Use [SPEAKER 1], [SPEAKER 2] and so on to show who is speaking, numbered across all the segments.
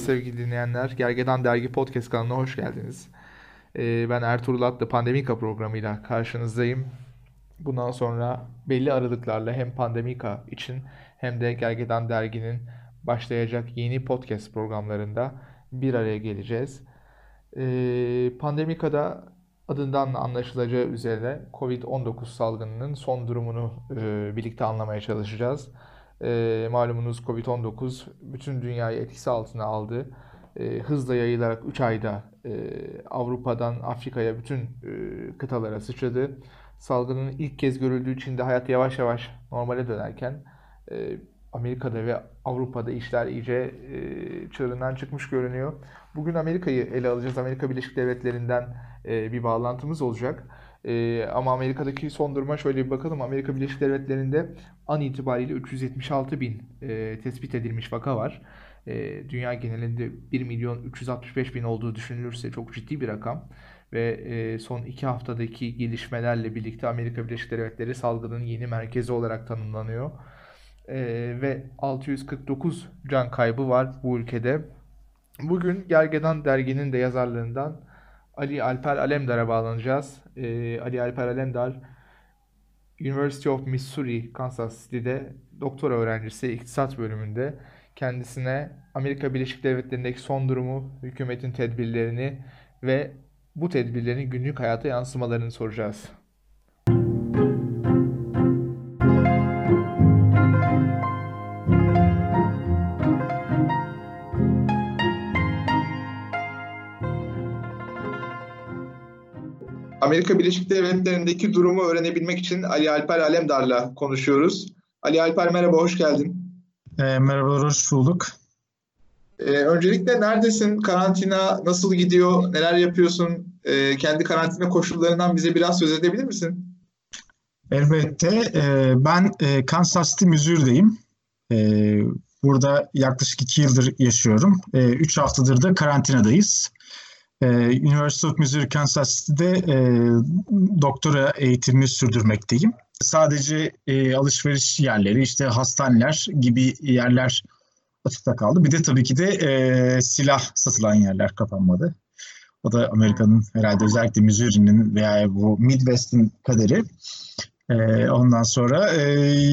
[SPEAKER 1] sevgili dinleyenler. Gergedan Dergi Podcast kanalına hoş geldiniz. Ee, ben Ertuğrul Atlı Pandemika programıyla karşınızdayım. Bundan sonra belli aralıklarla hem Pandemika için hem de Gergedan Dergi'nin başlayacak yeni podcast programlarında bir araya geleceğiz. Ee, Pandemika'da adından anlaşılacağı üzere COVID-19 salgınının son durumunu e, birlikte anlamaya çalışacağız. E, malumunuz Covid-19 bütün dünyayı etkisi altına aldı. E, hızla yayılarak 3 ayda e, Avrupa'dan Afrika'ya bütün e, kıtalara sıçradı. Salgının ilk kez görüldüğü Çin'de hayat yavaş yavaş normale dönerken e, Amerika'da ve Avrupa'da işler iyice e, çığırından çıkmış görünüyor. Bugün Amerika'yı ele alacağız. Amerika Birleşik Devletleri'nden e, bir bağlantımız olacak. E, ama Amerika'daki son duruma şöyle bir bakalım. Amerika Birleşik Devletleri'nde an itibariyle 376 bin e, tespit edilmiş vaka var. E, dünya genelinde 1 milyon 365 bin olduğu düşünülürse çok ciddi bir rakam. Ve e, son iki haftadaki gelişmelerle birlikte Amerika Birleşik Devletleri salgının yeni merkezi olarak tanımlanıyor. E, ve 649 can kaybı var bu ülkede. Bugün Gergedan derginin de yazarlarından Ali Alper Alemdar'a bağlanacağız. Ee, Ali Alper Alemdar, University of Missouri, Kansas City'de doktora öğrencisi iktisat bölümünde. Kendisine Amerika Birleşik Devletleri'ndeki son durumu, hükümetin tedbirlerini ve bu tedbirlerin günlük hayata yansımalarını soracağız. Amerika Birleşik Devletleri'ndeki durumu öğrenebilmek için Ali Alper Alemdar'la konuşuyoruz. Ali Alper merhaba, hoş geldin.
[SPEAKER 2] E, merhabalar, hoş bulduk.
[SPEAKER 1] E, öncelikle neredesin? Karantina nasıl gidiyor? Neler yapıyorsun? E, kendi karantina koşullarından bize biraz söz edebilir misin?
[SPEAKER 2] Elbette. E, ben e, Kansas City, Missouri'deyim. E, burada yaklaşık iki yıldır yaşıyorum. E, üç haftadır da karantinadayız. Ee, University of Missouri Kansas City'de e, doktora eğitimini sürdürmekteyim. Sadece e, alışveriş yerleri, işte hastaneler gibi yerler açıkta kaldı. Bir de tabii ki de e, silah satılan yerler kapanmadı. O da Amerika'nın herhalde özellikle Missouri'nin veya bu Midwest'in kaderi. Ee, ondan sonra e,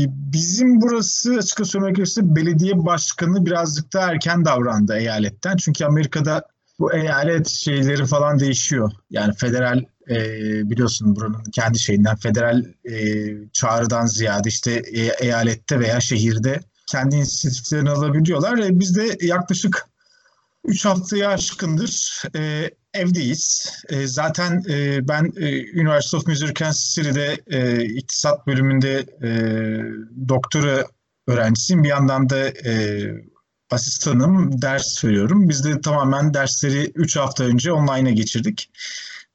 [SPEAKER 2] bizim burası açıkça söylemek gerekirse belediye başkanı birazcık da erken davrandı eyaletten. Çünkü Amerika'da bu eyalet şeyleri falan değişiyor. Yani federal e, biliyorsun buranın kendi şeyinden federal e, çağrıdan ziyade işte e, eyalette veya şehirde kendi inisiyatiflerini alabiliyorlar. E, biz de yaklaşık 3 haftaya aşkındır e, evdeyiz. E, zaten e, ben e, University of Missouri Kansas City'de e, iktisat bölümünde e, doktora öğrencisiyim. Bir yandan da e, asistanım, ders veriyorum. Biz de tamamen dersleri 3 hafta önce online'a geçirdik.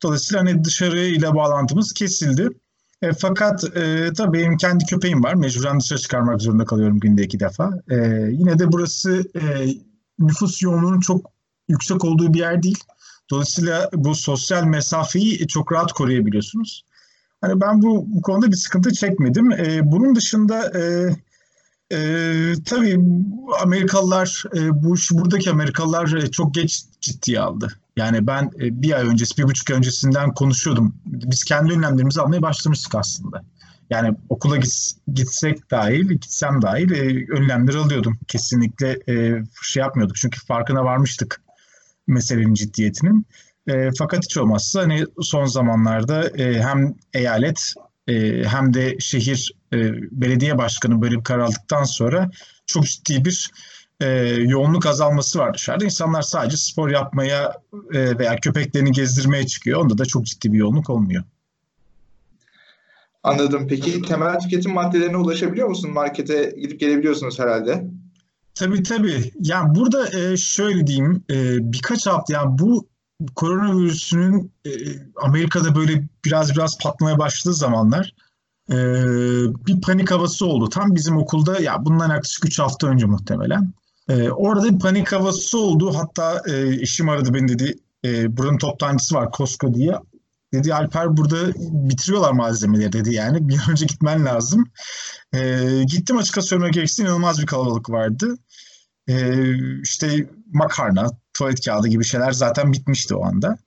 [SPEAKER 2] Dolayısıyla hani dışarı ile bağlantımız kesildi. E, fakat e, tabii benim kendi köpeğim var. Mecburen dışarı çıkarmak zorunda kalıyorum günde iki defa. E, yine de burası e, nüfus yoğunluğunun çok yüksek olduğu bir yer değil. Dolayısıyla bu sosyal mesafeyi çok rahat koruyabiliyorsunuz. Hani ben bu, bu konuda bir sıkıntı çekmedim. E, bunun dışında e, ee, tabii Amerikalılar, e, bu buradaki Amerikalılar e, çok geç ciddiye aldı. Yani ben e, bir ay öncesi, bir buçuk ay öncesinden konuşuyordum. Biz kendi önlemlerimizi almaya başlamıştık aslında. Yani okula git, gitsek dahil, gitsem dahil e, önlemleri alıyordum. Kesinlikle e, şey yapmıyorduk. Çünkü farkına varmıştık meselenin ciddiyetinin. E, fakat hiç olmazsa hani son zamanlarda e, hem eyalet e, hem de şehir e, belediye başkanı böyle bir karar aldıktan sonra çok ciddi bir e, yoğunluk azalması var dışarıda. İnsanlar sadece spor yapmaya e, veya köpeklerini gezdirmeye çıkıyor. Onda da çok ciddi bir yoğunluk olmuyor.
[SPEAKER 1] Anladım. Peki temel tüketim maddelerine ulaşabiliyor musun? Markete gidip gelebiliyorsunuz herhalde.
[SPEAKER 2] Tabii tabii. Yani burada e, şöyle diyeyim e, birkaç hafta yani bu koronavirüsünün e, Amerika'da böyle biraz biraz patlamaya başladığı zamanlar e, bir panik havası oldu. Tam bizim okulda ya bundan yaklaşık 3 hafta önce muhtemelen. E, orada bir panik havası oldu. Hatta e, işim aradı beni dedi. E, buranın toptancısı var Costco diye. Dedi Alper burada bitiriyorlar malzemeleri dedi yani. Bir önce gitmen lazım. E, gittim açıkça söylemek gerekirse inanılmaz bir kalabalık vardı. e, işte makarna, tuvalet kağıdı gibi şeyler zaten bitmişti o anda.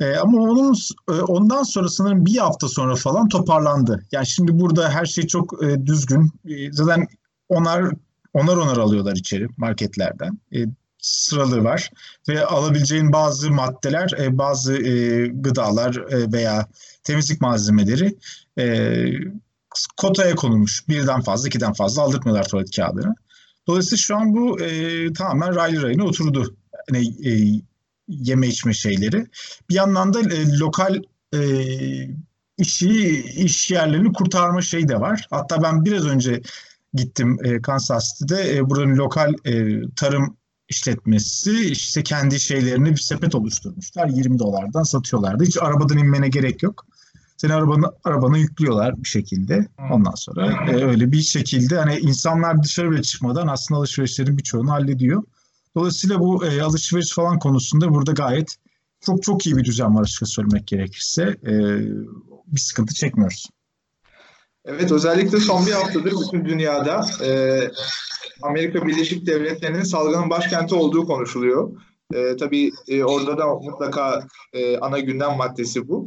[SPEAKER 2] E, ama onun e, ondan sonra sanırım bir hafta sonra falan toparlandı. Yani şimdi burada her şey çok e, düzgün. E, zaten onar onar onar alıyorlar içeri marketlerden. E, sıralığı var ve alabileceğin bazı maddeler, e, bazı e, gıdalar e, veya temizlik malzemeleri e, kotaya konulmuş. Birden fazla, ikiden fazla aldırtmıyorlar tuvalet kağıdını. Dolayısıyla şu an bu e, tamamen raylı rayına oturdu. Yani, e, yeme içme şeyleri. Bir yandan da e, lokal e, işi, iş yerlerini kurtarma şeyi de var. Hatta ben biraz önce gittim e, Kansas City'de. E, buranın lokal e, tarım işletmesi işte kendi şeylerini bir sepet oluşturmuşlar. 20 dolardan satıyorlardı. Hiç arabadan inmene gerek yok. Seni arabanı, arabana yüklüyorlar bir şekilde. Ondan sonra e, öyle bir şekilde hani insanlar dışarı bile çıkmadan aslında alışverişlerin birçoğunu hallediyor. Dolayısıyla bu e, alışveriş falan konusunda burada gayet çok çok iyi bir düzen var açıkça söylemek gerekirse. E, bir sıkıntı çekmiyoruz.
[SPEAKER 1] Evet özellikle son bir haftadır bütün dünyada e, Amerika Birleşik Devletleri'nin salgının başkenti olduğu konuşuluyor. E, tabii e, orada da mutlaka e, ana gündem maddesi bu.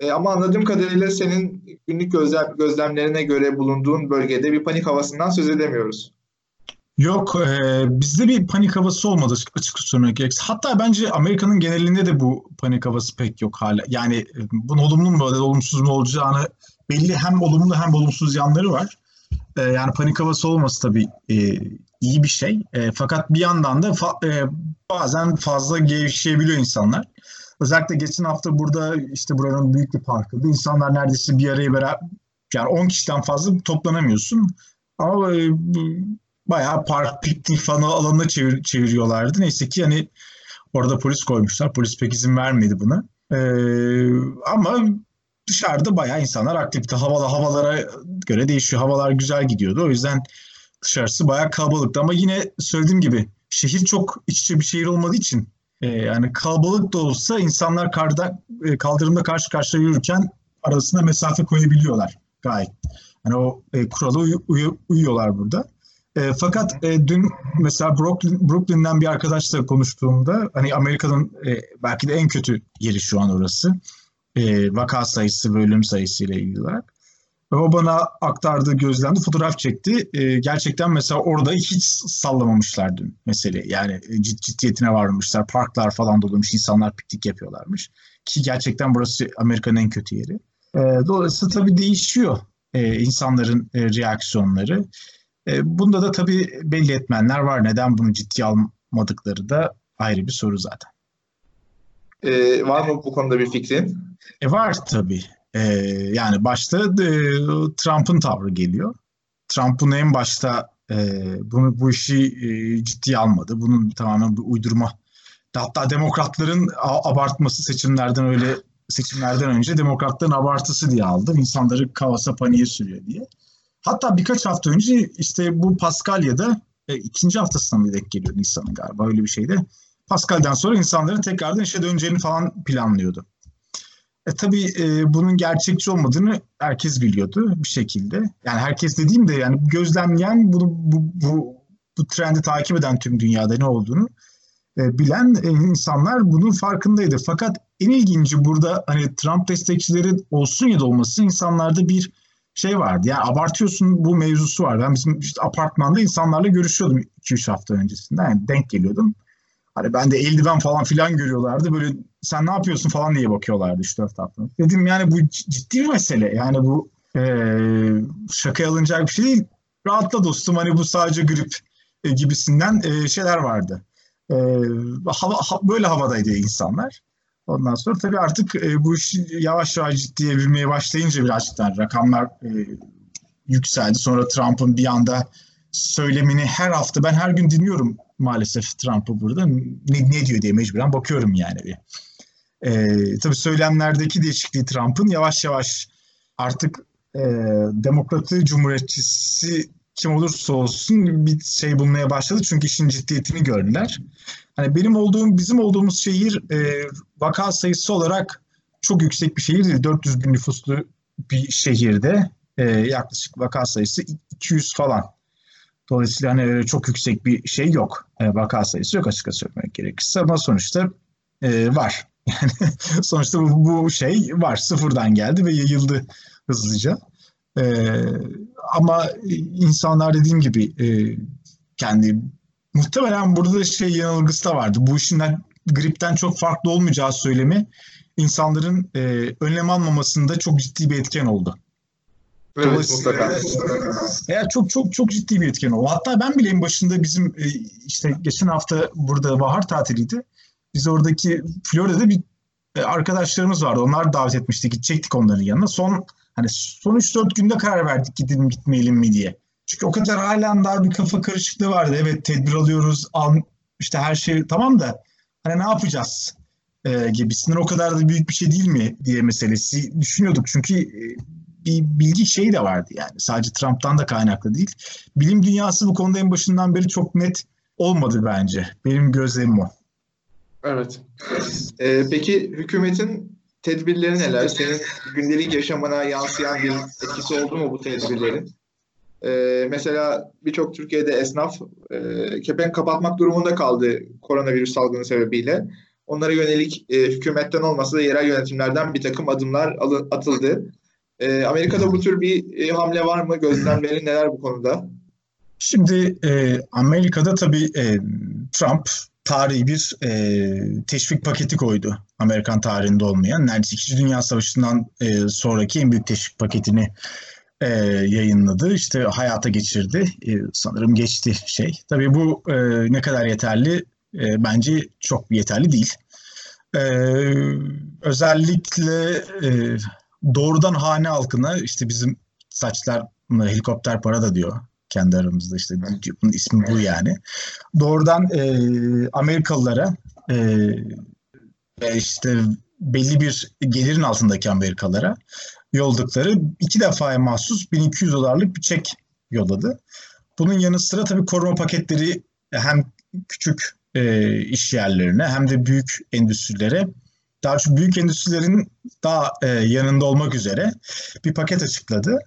[SPEAKER 1] E, ama anladığım kadarıyla senin günlük gözlem, gözlemlerine göre bulunduğun bölgede bir panik havasından söz edemiyoruz.
[SPEAKER 2] Yok, e, bizde bir panik havası olmadı açık söylemek gerekirse. Hatta bence Amerika'nın genelinde de bu panik havası pek yok hala. Yani e, bunun olumlu mu olumsuz mu olacağını belli hem olumlu hem olumsuz yanları var. E, yani panik havası olması tabii e, iyi bir şey. E, fakat bir yandan da fa, e, bazen fazla gevşeyebiliyor insanlar. Özellikle geçen hafta burada işte buranın büyük bir parkında insanlar neredeyse bir araya beraber yani 10 kişiden fazla toplanamıyorsun. Ama e, bayağı park piknik falan alanına çevir, çeviriyorlardı. Neyse ki hani orada polis koymuşlar. Polis pek izin vermedi buna. Ee, ama dışarıda bayağı insanlar aktifti. Havalı havalara göre değişiyor. Havalar güzel gidiyordu. O yüzden dışarısı bayağı kalabalıktı. Ama yine söylediğim gibi şehir çok iç içe bir şehir olmadığı için e, yani kalabalık da olsa insanlar karda, e, kaldırımda karşı karşıya yürürken arasında mesafe koyabiliyorlar gayet. Yani o e, kurala uy, uy, uyuyorlar burada. E, fakat e, dün mesela Brooklyn, Brooklyn'den bir arkadaşla konuştuğumda hani Amerika'nın e, belki de en kötü yeri şu an orası. E, vaka sayısı ve ölüm sayısı ile ilgili olarak. Ve o bana aktardığı gözlemde fotoğraf çekti. E, gerçekten mesela orada hiç sallamamışlar dün mesele. Yani cid, ciddiyetine varmışlar. Parklar falan dolmuş. insanlar piknik yapıyorlarmış. Ki gerçekten burası Amerika'nın en kötü yeri. E, dolayısıyla tabii değişiyor e, insanların e, reaksiyonları. E, bunda da tabii belli etmenler var. Neden bunu ciddiye almadıkları da ayrı bir soru zaten.
[SPEAKER 1] E, var mı bu konuda bir fikrin?
[SPEAKER 2] E, var tabii. E, yani başta e, Trump'ın tavrı geliyor. Trump'ın en başta e, bunu bu işi e, ciddiye almadı. Bunun tamamen bir uydurma. Hatta demokratların abartması seçimlerden öyle seçimlerden önce demokratların abartısı diye aldı. İnsanları kavasa paniğe sürüyor diye. Hatta birkaç hafta önce işte bu Paskalya'da e, ikinci haftasına mı denk geliyor Nisan'ın galiba öyle bir şeyde. Paskal'den sonra insanların tekrardan işe döneceğini falan planlıyordu. E tabii e, bunun gerçekçi olmadığını herkes biliyordu bir şekilde. Yani herkes dediğim de yani gözlemleyen bunu bu, bu, bu trendi takip eden tüm dünyada ne olduğunu e, bilen e, insanlar bunun farkındaydı. Fakat en ilginci burada hani Trump destekçileri olsun ya da olmasın insanlarda bir şey vardı. Yani abartıyorsun bu mevzusu var. Ben bizim işte apartmanda insanlarla görüşüyordum 2-3 hafta öncesinde. Yani denk geliyordum. Hani ben de eldiven falan filan görüyorlardı. Böyle sen ne yapıyorsun falan diye bakıyorlardı 3-4 hafta. Dedim yani bu ciddi bir mesele. Yani bu e, şakaya alınacak bir şey değil. Rahatla dostum hani bu sadece grip e, gibisinden e, şeyler vardı. E, hava, ha, böyle havadaydı insanlar. Ondan sonra tabii artık e, bu iş yavaş yavaş ciddiye binmeye başlayınca birazcık daha rakamlar e, yükseldi. Sonra Trump'ın bir anda söylemini her hafta ben her gün dinliyorum maalesef Trump'ı burada. Ne, ne diyor diye mecburen bakıyorum yani bir. E, tabii söylemlerdeki değişikliği Trump'ın yavaş yavaş artık e, demokratı, cumhuriyetçisi kim olursa olsun bir şey bulmaya başladı. Çünkü işin ciddiyetini gördüler. Hani benim olduğum, bizim olduğumuz şehir e, vaka sayısı olarak çok yüksek bir şehir değil. 400 bin nüfuslu bir şehirde e, yaklaşık vaka sayısı 200 falan. Dolayısıyla hani çok yüksek bir şey yok. E, vaka sayısı yok açıkça söylemek gerekirse ama sonuçta e, var. Yani sonuçta bu, bu şey var. Sıfırdan geldi ve yayıldı hızlıca. E, ama insanlar dediğim gibi e, kendi muhtemelen burada şey yanılgısı da vardı. Bu işin gripten çok farklı olmayacağı söylemi insanların e, önlem almamasında çok ciddi bir etken oldu.
[SPEAKER 1] Evet mutlaka.
[SPEAKER 2] Ya çok çok çok ciddi bir etken oldu. Hatta ben bile en başında bizim e, işte geçen hafta burada bahar tatiliydi. Biz oradaki Florida'da bir e, arkadaşlarımız vardı. Onlar davet etmiştik. Gidecektik onların yanına. Son hani son 3-4 günde karar verdik gidelim gitmeyelim mi diye. Çünkü o kadar halen daha bir kafa karışıklığı vardı. Evet tedbir alıyoruz. Al, işte her şey tamam da hani ne yapacağız e, gibisinden o kadar da büyük bir şey değil mi diye meselesi düşünüyorduk. Çünkü e, bir bilgi şeyi de vardı yani. Sadece Trump'tan da kaynaklı değil. Bilim dünyası bu konuda en başından beri çok net olmadı bence. Benim gözlemim o.
[SPEAKER 1] Evet. Ee, peki hükümetin tedbirleri neler? Senin gündelik yaşamına yansıyan bir etkisi oldu mu bu tedbirlerin? Ee, mesela birçok Türkiye'de esnaf e, kepenk kapatmak durumunda kaldı koronavirüs salgını sebebiyle. Onlara yönelik e, hükümetten olmasa da yerel yönetimlerden bir takım adımlar atıldı. E, Amerika'da bu tür bir e, hamle var mı? Gözlemleri neler bu konuda?
[SPEAKER 2] Şimdi e, Amerika'da tabii e, Trump tarihi bir e, teşvik paketi koydu. Amerikan tarihinde olmayan. Neredeyse İkinci Dünya Savaşı'ndan e, sonraki en büyük teşvik paketini e, yayınladı. İşte hayata geçirdi. E, sanırım geçti şey. Tabii bu e, ne kadar yeterli? E, bence çok yeterli değil. E, özellikle e, doğrudan hane halkına işte bizim saçlar helikopter para da diyor kendi aramızda işte bunun ismi bu yani. Doğrudan e, Amerikalılara e, ve işte belli bir gelirin altındaki Amerikalılara yolladıkları iki defaya mahsus 1200 dolarlık bir çek yolladı. Bunun yanı sıra tabii koruma paketleri hem küçük e, iş yerlerine hem de büyük endüstrilere daha çok büyük endüstrilerin daha e, yanında olmak üzere bir paket açıkladı.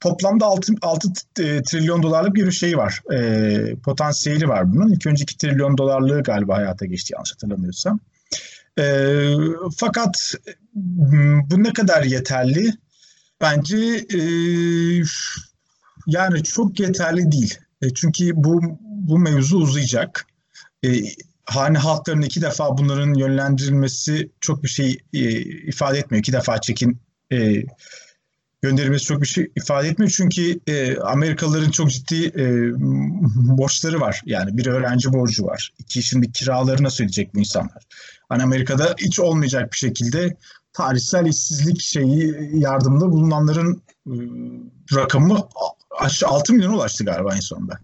[SPEAKER 2] Toplamda 6, 6 e, trilyon dolarlık bir şey var. E, potansiyeli var bunun. İlk önce 2 trilyon dolarlığı galiba hayata geçti yanlış hatırlamıyorsam. E, fakat bu ne kadar yeterli? Bence e, yani çok yeterli değil. E, çünkü bu bu mevzu uzayacak. E, hane halklarının iki defa bunların yönlendirilmesi çok bir şey e, ifade etmiyor. İki defa çekin e, gönderilmesi çok bir şey ifade etmiyor. Çünkü e, Amerikalıların çok ciddi e, borçları var. Yani bir öğrenci borcu var. İki şimdi kiraları nasıl ödeyecek bu insanlar? Hani Amerika'da hiç olmayacak bir şekilde tarihsel işsizlik şeyi yardımda bulunanların e, rakamı 6 milyon ulaştı galiba en sonunda.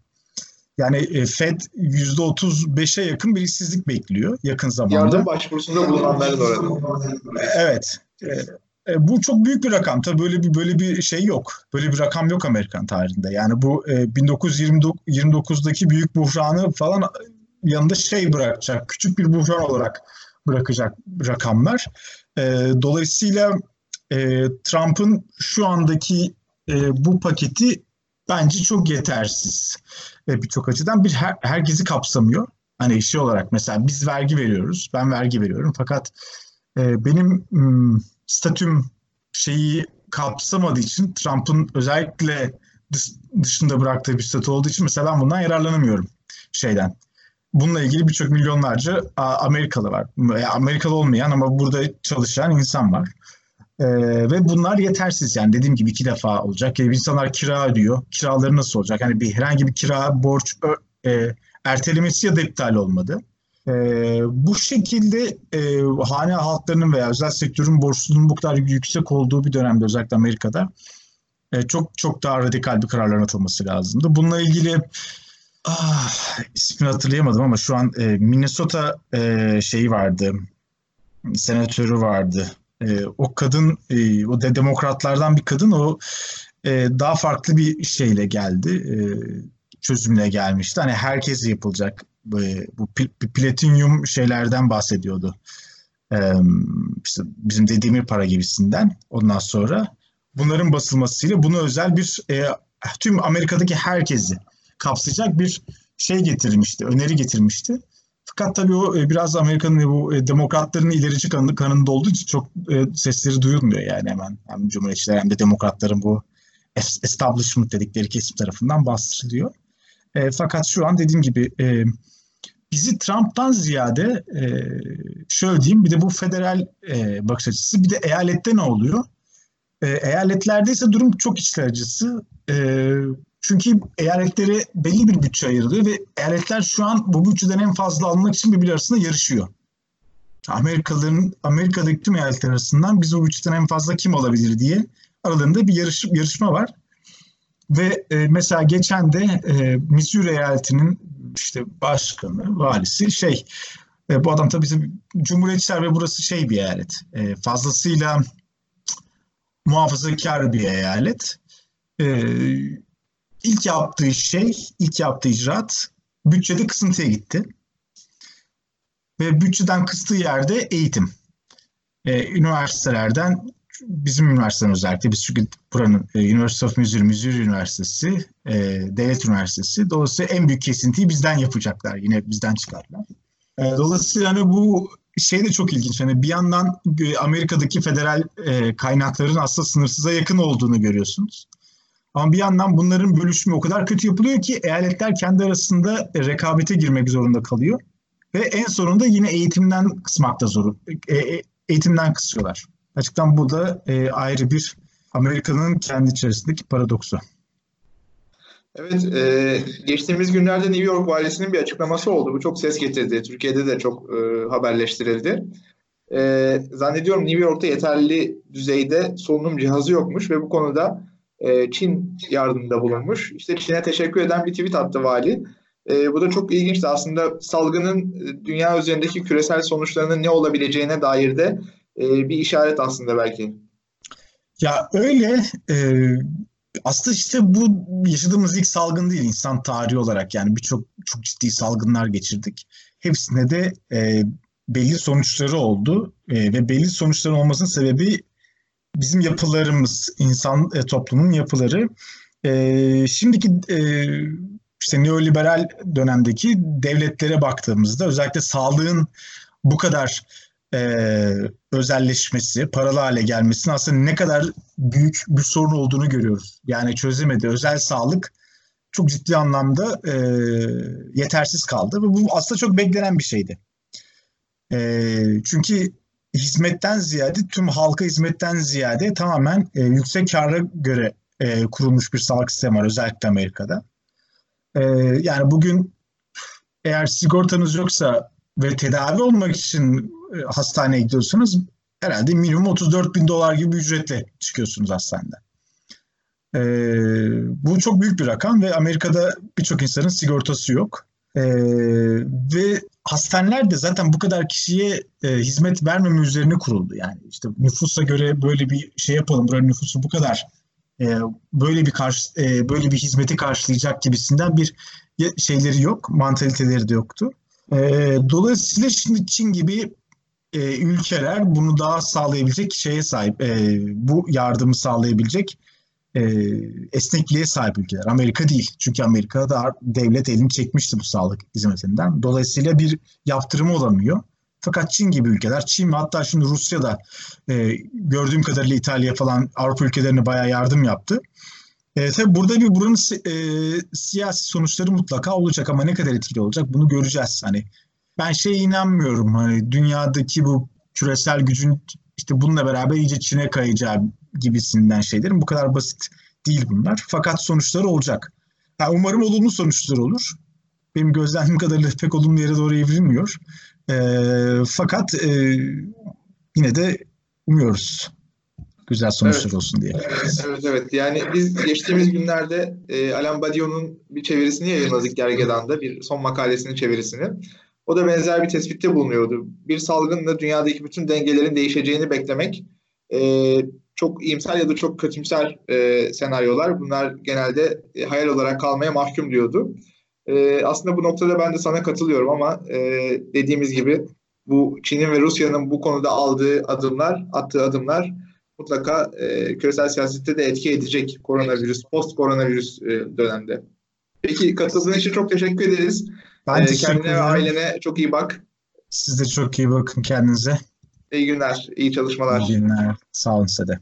[SPEAKER 2] Yani e, Fed %35'e yakın bir işsizlik bekliyor yakın zamanda.
[SPEAKER 1] Yardım başvurusunda bulunanların oranı.
[SPEAKER 2] Evet. E, e, bu çok büyük bir rakam. Tabii böyle bir böyle bir şey yok. Böyle bir rakam yok Amerikan tarihinde. Yani bu 1929'daki büyük buhranı falan yanında şey bırakacak. Küçük bir buhran olarak bırakacak rakamlar. Dolayısıyla Trump'ın şu andaki bu paketi bence çok yetersiz e, birçok açıdan. Bir her, herkesi kapsamıyor. Hani şey olarak mesela biz vergi veriyoruz. Ben vergi veriyorum. Fakat e, benim m, statüm şeyi kapsamadığı için Trump'ın özellikle dış, dışında bıraktığı bir statü olduğu için mesela ben bundan yararlanamıyorum şeyden. Bununla ilgili birçok milyonlarca Amerikalı var. Amerikalı olmayan ama burada çalışan insan var. Ee, ve bunlar yetersiz yani dediğim gibi iki defa olacak. Yani insanlar kira ödüyor. Kiraları nasıl olacak? Yani bir herhangi bir kira borç e, ertelemesi ya da iptal olmadı. E, bu şekilde e, hane halklarının veya özel sektörün borçluluğunun bu kadar yüksek olduğu bir dönemde özellikle Amerika'da e, çok çok daha radikal bir kararların atılması lazımdı. Bununla ilgili ah, ismini hatırlayamadım ama şu an e, Minnesota e, şeyi vardı, senatörü vardı e, o kadın, e, o de demokratlardan bir kadın o e, daha farklı bir şeyle geldi. E, çözümle gelmişti. Hani herkes yapılacak e, bu platinyum şeylerden bahsediyordu. E, işte bizim dediğimiz para gibisinden. Ondan sonra bunların basılmasıyla bunu özel bir e, tüm Amerika'daki herkesi kapsayacak bir şey getirmişti, öneri getirmişti. Fakat tabii o e, biraz Amerika'nın bu e, demokratların ilerici kanı, kanında olduğu için çok e, sesleri duyulmuyor yani hemen. Hem cumhuriyetçiler hem de demokratların bu establishment dedikleri kesim tarafından bastırılıyor. E, fakat şu an dediğim gibi e, bizi Trump'tan ziyade e, şöyle diyeyim bir de bu federal e, bakış açısı bir de eyalette ne oluyor? E, eyaletlerde ise durum çok içler acısı. E, çünkü eyaletlere belli bir bütçe ayrılıyor ve eyaletler şu an bu bütçeden en fazla almak için birbiri arasında yarışıyor. Amerikalıların Amerika'daki tüm eyaletler arasından biz bu bütçeden en fazla kim alabilir diye aralarında bir yarış, yarışma var. Ve e, mesela geçen de e, Missouri eyaletinin işte başkanı, valisi şey e, bu adam tabii cumhuriyetçiler ve burası şey bir eyalet. E, fazlasıyla muhafazakar bir eyalet. E, ilk yaptığı şey, ilk yaptığı icraat bütçede kısıntıya gitti. Ve bütçeden kıstığı yerde eğitim. E, üniversitelerden bizim üniversitemiz özellikle biz çünkü buranın e, University of Missouri, Missouri Üniversitesi, e, devlet üniversitesi. Dolayısıyla en büyük kesintiyi bizden yapacaklar. Yine bizden çıkarlar. E, dolayısıyla hani bu şey de çok ilginç. Hani bir yandan e, Amerika'daki federal e, kaynakların aslında sınırsıza yakın olduğunu görüyorsunuz. Ama bir yandan bunların bölüşümü o kadar kötü yapılıyor ki eyaletler kendi arasında rekabete girmek zorunda kalıyor. Ve en sonunda yine eğitimden kısmakta zor. E, e, eğitimden kısıyorlar. Açıktan bu da e, ayrı bir Amerika'nın kendi içerisindeki paradoksu.
[SPEAKER 1] Evet, e, geçtiğimiz günlerde New York valisinin bir açıklaması oldu. Bu çok ses getirdi. Türkiye'de de çok e, haberleştirildi. E, zannediyorum New York'ta yeterli düzeyde solunum cihazı yokmuş ve bu konuda e, Çin yardımında bulunmuş. İşte Çin'e teşekkür eden bir tweet attı vali. E, bu da çok ilginçti. Aslında salgının e, dünya üzerindeki küresel sonuçlarının ne olabileceğine dair de e, bir işaret aslında belki.
[SPEAKER 2] Ya öyle e, aslında işte bu yaşadığımız ilk salgın değil insan tarihi olarak yani birçok çok ciddi salgınlar geçirdik. Hepsinde de e, belli sonuçları oldu e, ve belli sonuçların olmasının sebebi bizim yapılarımız, insan e, toplumun yapıları. E, şimdiki e, işte neoliberal dönemdeki devletlere baktığımızda özellikle sağlığın bu kadar e, özelleşmesi, paralı hale gelmesinin aslında ne kadar büyük bir sorun olduğunu görüyoruz. Yani çözemedi. Özel sağlık çok ciddi anlamda e, yetersiz kaldı ve bu aslında çok beklenen bir şeydi. E, çünkü hizmetten ziyade tüm halka hizmetten ziyade tamamen e, yüksek kâra göre e, kurulmuş bir sağlık sistemi var özellikle Amerika'da. E, yani bugün eğer sigortanız yoksa ve tedavi olmak için e, hastaneye gidiyorsanız herhalde minimum 34 bin dolar gibi ücretle çıkıyorsunuz hastanede. Ee, bu çok büyük bir rakam ve Amerika'da birçok insanın sigortası yok. Ee, ve hastaneler de zaten bu kadar kişiye e, hizmet vermeme üzerine kuruldu. Yani işte nüfusa göre böyle bir şey yapalım, buranın nüfusu bu kadar e, böyle bir karşı e, böyle bir hizmeti karşılayacak gibisinden bir şeyleri yok, mantaliteleri de yoktu. E, dolayısıyla şimdi Çin gibi e, ülkeler bunu daha sağlayabilecek şeye sahip, e, bu yardımı sağlayabilecek e, esnekliğe sahip ülkeler. Amerika değil. Çünkü Amerika da devlet elini çekmişti bu sağlık hizmetinden. Dolayısıyla bir yaptırımı olamıyor. Fakat Çin gibi ülkeler, Çin ve hatta şimdi Rusya da e, gördüğüm kadarıyla İtalya falan Avrupa ülkelerine bayağı yardım yaptı. E, tabii burada bir buranın e, siyasi sonuçları mutlaka olacak ama ne kadar etkili olacak bunu göreceğiz. Hani ben şeye inanmıyorum. Hani dünyadaki bu küresel gücün işte bununla beraber iyice Çin'e kayacağı gibisinden şeylerin bu kadar basit değil bunlar. Fakat sonuçları olacak. Yani umarım olumlu sonuçlar olur. Benim gözlemim kadarıyla pek olumlu yere doğru evrilmiyor. E, fakat e, yine de umuyoruz güzel sonuçlar evet. olsun diye.
[SPEAKER 1] Evet evet yani biz geçtiğimiz günlerde e, Alain Badion'un bir çevirisini yayınladık Gergedan'da bir son makalesinin çevirisini. O da benzer bir tespitte bulunuyordu. Bir salgınla dünyadaki bütün dengelerin değişeceğini beklemek e, çok iyimser ya da çok kötümser e, senaryolar. Bunlar genelde e, hayal olarak kalmaya mahkum diyordu. E, aslında bu noktada ben de sana katılıyorum ama e, dediğimiz gibi bu Çin'in ve Rusya'nın bu konuda aldığı adımlar, attığı adımlar mutlaka e, küresel siyasette de etki edecek koronavirüs, post koronavirüs e, dönemde. Peki katıldığın için çok teşekkür ederiz.
[SPEAKER 2] Ben
[SPEAKER 1] ee, kendine ve ailene çok iyi bak.
[SPEAKER 2] Siz de çok iyi bakın kendinize.
[SPEAKER 1] İyi günler, iyi çalışmalar.
[SPEAKER 2] İyi günler. Sağ olun size de.